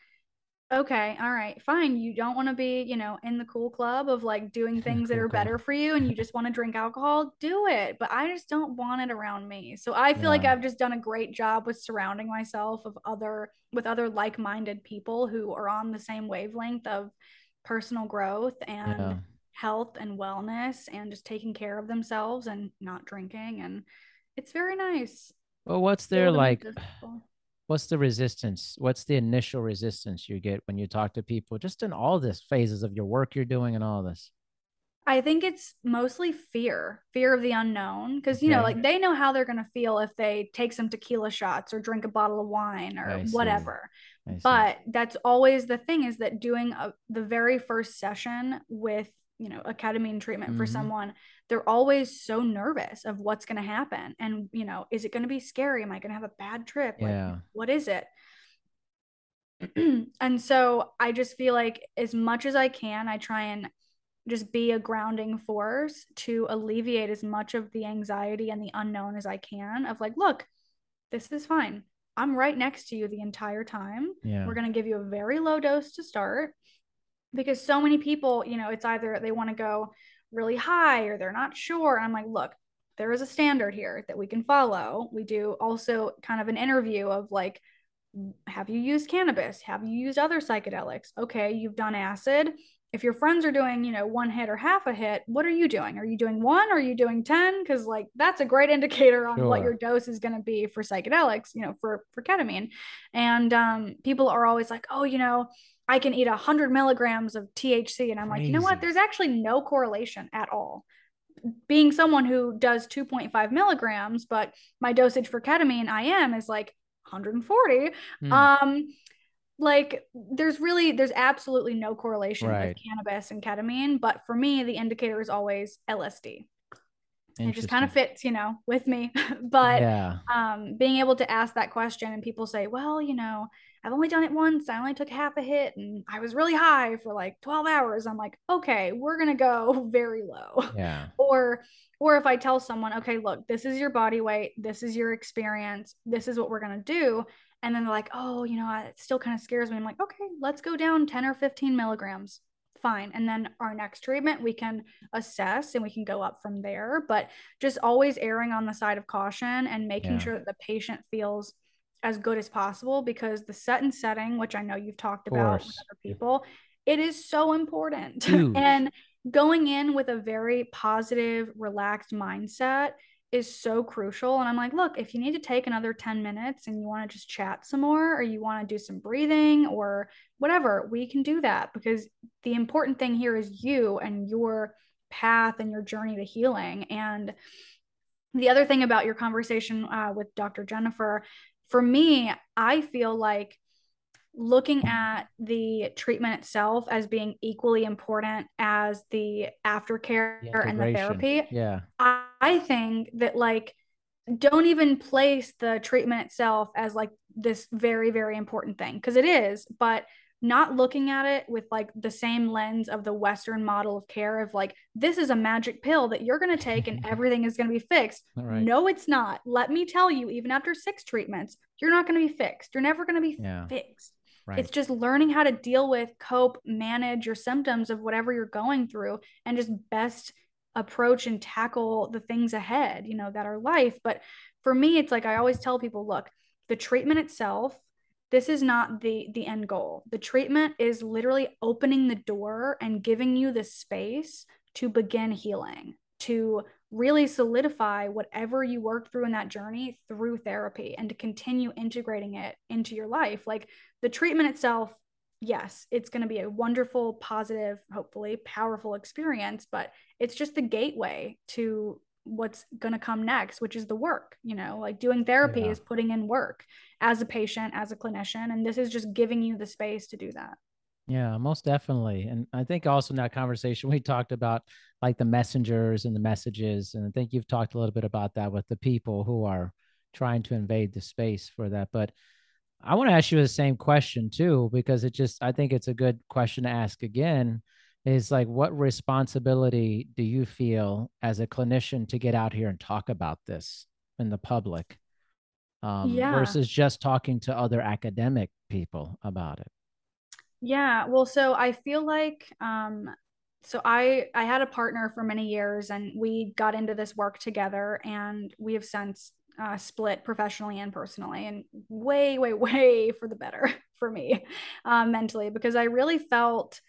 okay, all right, fine. You don't want to be, you know, in the cool club of like doing things that are better for you and you just want to drink alcohol, do it. But I just don't want it around me. So I feel yeah. like I've just done a great job with surrounding myself of other with other like-minded people who are on the same wavelength of personal growth and yeah. health and wellness and just taking care of themselves and not drinking and it's very nice. Well, what's there like what's the resistance? What's the initial resistance you get when you talk to people just in all this phases of your work you're doing and all this? I think it's mostly fear fear of the unknown because you know like they know how they're going to feel if they take some tequila shots or drink a bottle of wine or whatever. But that's always the thing is that doing a, the very first session with you know a ketamine treatment Mhm. for someone they're always so nervous of what's going to happen. And you know is it going to be scary? Am i going to have a bad trip? Like Yeah. what is it? And so i just feel like as much as i can i try and just be a grounding force to alleviate as much of the anxiety and the unknown as i can of like look this is fine. I'm right next to you the entire time. Yeah. we're going to give you a very low dose to start because so many people, you know, it's either they want to go really high or they're not sure. And I'm like, look, there is a standard here that we can follow. We do also kind of an interview of like, have you used cannabis? Have you used other psychedelics? Okay, you've done acid. If your friends are doing, you know, one hit or half a hit, what are you doing? Are you doing one? Or are you doing 10? Because like that's a great indicator on what your dose is going to be for psychedelics, you know, for for ketamine. And um, people are always like, oh, you know, I can eat 100 milligrams of THC. And I'm like, you know what? There's actually no correlation at all. Being someone who does 2.5 milligrams, but my dosage for ketamine I am is like 140. Hmm. Um, like there's really there's absolutely no correlation Right. with cannabis and ketamine. But for me, the indicator is always LSD. It just kind of fits, you know, with me. but yeah. um, being able to ask that question and people say, well, you know, I've only done it once. I only took half a hit and I was really high for like 12 hours. I'm like, okay, we're going to go very low. Yeah. or or if I tell someone, okay, look, this is your body weight, this is your experience, this is what we're going to do. And then they're like, oh, you know, it still kind of scares me. I'm like, okay, let's go down 10 or 15 milligrams. Fine. And then our next treatment, we can assess and we can go up from there. But just always erring on the side of caution and making Yeah. sure that the patient feels as good as possible because the set and setting, which I know you've talked about with other people, it is so important. And going in with a very positive, relaxed mindset is so crucial. And I'm like, look, if you need to take another 10 minutes and you want to just chat some more, or you want to do some breathing or whatever, we can do that because the important thing here is you and your path and your journey to healing. And the other thing about your conversation uh, with Dr. Jennifer, for me, I feel like looking at the treatment itself as being equally important as the aftercare The and the therapy. Yeah. I, I think that like don't even place the treatment itself as like this very very important thing because it is but not looking at it with like the same lens of the western model of care of like this is a magic pill that you're going to take and everything is going to be fixed right. no it's not let me tell you even after six treatments you're not going to be fixed you're never going to be Yeah. fixed Right. it's just learning how to deal with, cope, manage your symptoms of whatever you're going through and just best approach and tackle the things ahead, you know, that are life. But for me, it's like I always tell people, look, the treatment itself, this is not the the end goal. The treatment is literally opening the door and giving you the space to begin healing, to really solidify whatever you work through in that journey through therapy and to continue integrating it into your life. Like the treatment itself, yes, it's going to be a wonderful, positive, hopefully powerful experience, but it's just the gateway to what's going to come next, which is the work. You know, like doing therapy Yeah. is putting in work as a patient, as a clinician, and this is just giving you the space to do that. Yeah, most definitely. And I think also in that conversation, we talked about like the messengers and the messages. And I think you've talked a little bit about that with the people who are trying to invade the space for that. But I want to ask you the same question too, because it just, I think it's a good question to ask again is like, what responsibility do you feel as a clinician to get out here and talk about this in the public um, Yeah. versus just talking to other academic people about it? Yeah, well, so I feel like um so I I had a partner for many years and we got into this work together and we have since uh, split professionally and personally and way way way for the better for me um, mentally because I really felt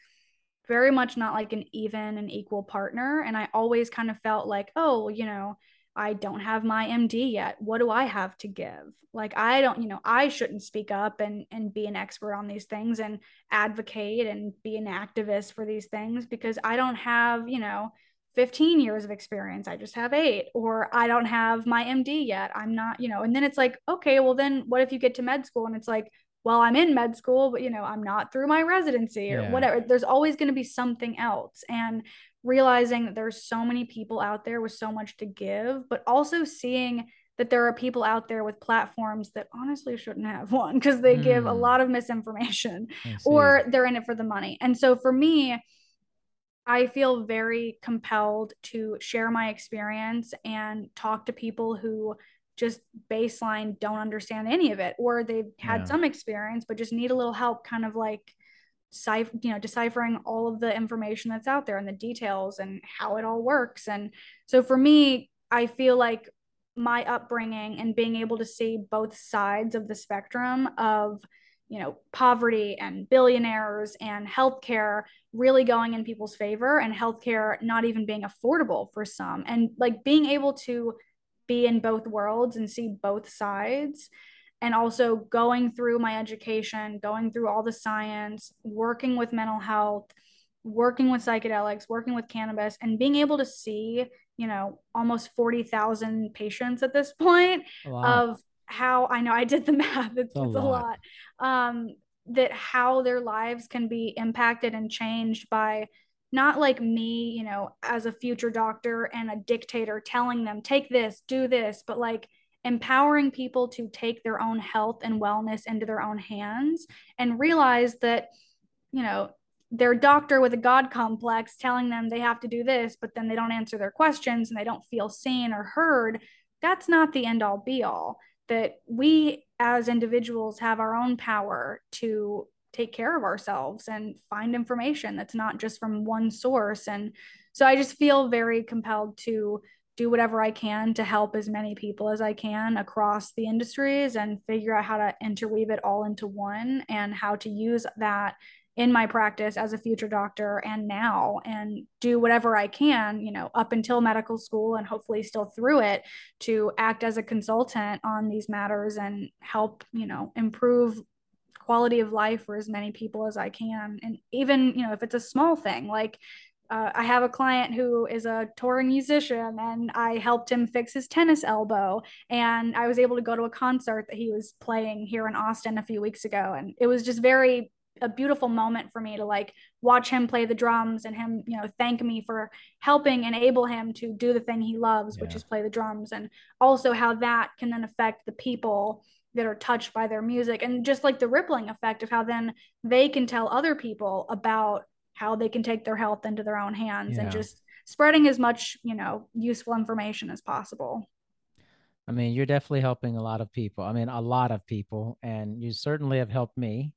very much not like an even and equal partner and I always kind of felt like oh you know I don't have my MD yet. What do I have to give? Like I don't, you know, I shouldn't speak up and and be an expert on these things and advocate and be an activist for these things because I don't have, you know, 15 years of experience. I just have 8 or I don't have my MD yet. I'm not, you know, and then it's like, okay, well then what if you get to med school and it's like, well, I'm in med school, but you know, I'm not through my residency or Yeah. whatever. There's always going to be something else. And realizing that there's so many people out there with so much to give, but also seeing that there are people out there with platforms that honestly shouldn't have one because they mm. give a hmm. lot of misinformation or they're in it for the money. And so for me, I feel very compelled to share my experience and talk to people who just baseline don't understand any of it or they've had yeah. some experience but just need a little help kind of like cipher you know deciphering all of the information that's out there and the details and how it all works and so for me i feel like my upbringing and being able to see both sides of the spectrum of you know poverty and billionaires and healthcare really going in people's favor and healthcare not even being affordable for some and like being able to be in both worlds and see both sides. And also going through my education going through all the science working with mental health working with psychedelics working with cannabis and being able to see you know almost 40,000 patients at this point of how I know I did the math it's, a, it's a lot, lot. Um, that how their lives can be impacted and changed by not like me you know as a future doctor and a dictator telling them take this do this but like empowering people to take their own health and wellness into their own hands and realize that you know their doctor with a God complex telling them they have to do this, but then they don't answer their questions and they don't feel seen or heard, that's not the end all be all. That we as individuals have our own power to take care of ourselves and find information that's not just from one source. And so I just feel very compelled to do whatever I can to help as many people as I can across the industries and figure out how to interweave it all into one and how to use that in my practice as a future doctor and now and do whatever I can, you know, up until medical school and hopefully still through it to act as a consultant on these matters and help, you know, improve quality of life for as many people as I can. And even, you know, if it's a small thing, like uh, I have a client who is a touring musician and I helped him fix his tennis elbow. And I was able to go to a concert that he was playing here in Austin a few weeks ago. And it was just very a beautiful moment for me to like watch him play the drums and him you know thank me for helping enable him to do the thing he loves yeah. which is play the drums and also how that can then affect the people that are touched by their music and just like the rippling effect of how then they can tell other people about how they can take their health into their own hands yeah. and just spreading as much you know useful information as possible I mean, you're definitely helping a lot of people. I mean, a lot of people, and you certainly have helped me.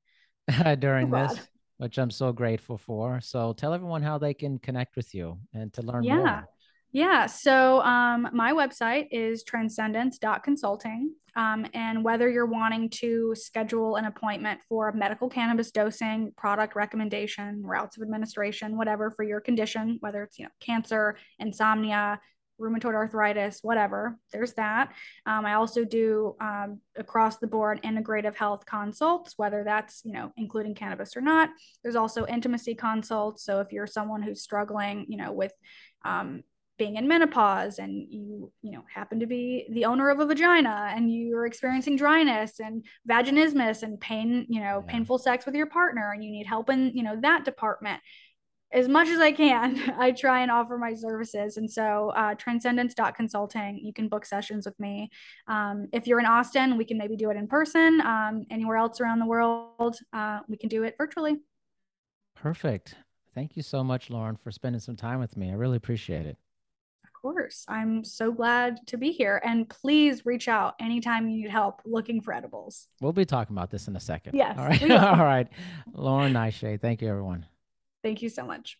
during this, which I'm so grateful for. So tell everyone how they can connect with you and to learn yeah. more. Yeah. So um, my website is transcendence.consulting. Um, and whether you're wanting to schedule an appointment for medical cannabis dosing, product recommendation, routes of administration, whatever for your condition, whether it's you know cancer, insomnia, rheumatoid arthritis, whatever. There's that. Um, I also do um, across the board integrative health consults, whether that's you know including cannabis or not. There's also intimacy consults. So if you're someone who's struggling, you know, with um, being in menopause and you you know happen to be the owner of a vagina and you're experiencing dryness and vaginismus and pain you know painful sex with your partner and you need help in you know that department as much as I can, I try and offer my services. And so, uh, transcendence.consulting, you can book sessions with me. Um, if you're in Austin, we can maybe do it in person. Um, anywhere else around the world, uh, we can do it virtually. Perfect. Thank you so much, Lauren, for spending some time with me. I really appreciate it. Of course. I'm so glad to be here. And please reach out anytime you need help looking for edibles. We'll be talking about this in a second. Yes. All right. All right. Lauren Neishay. Thank you, everyone. Thank you so much.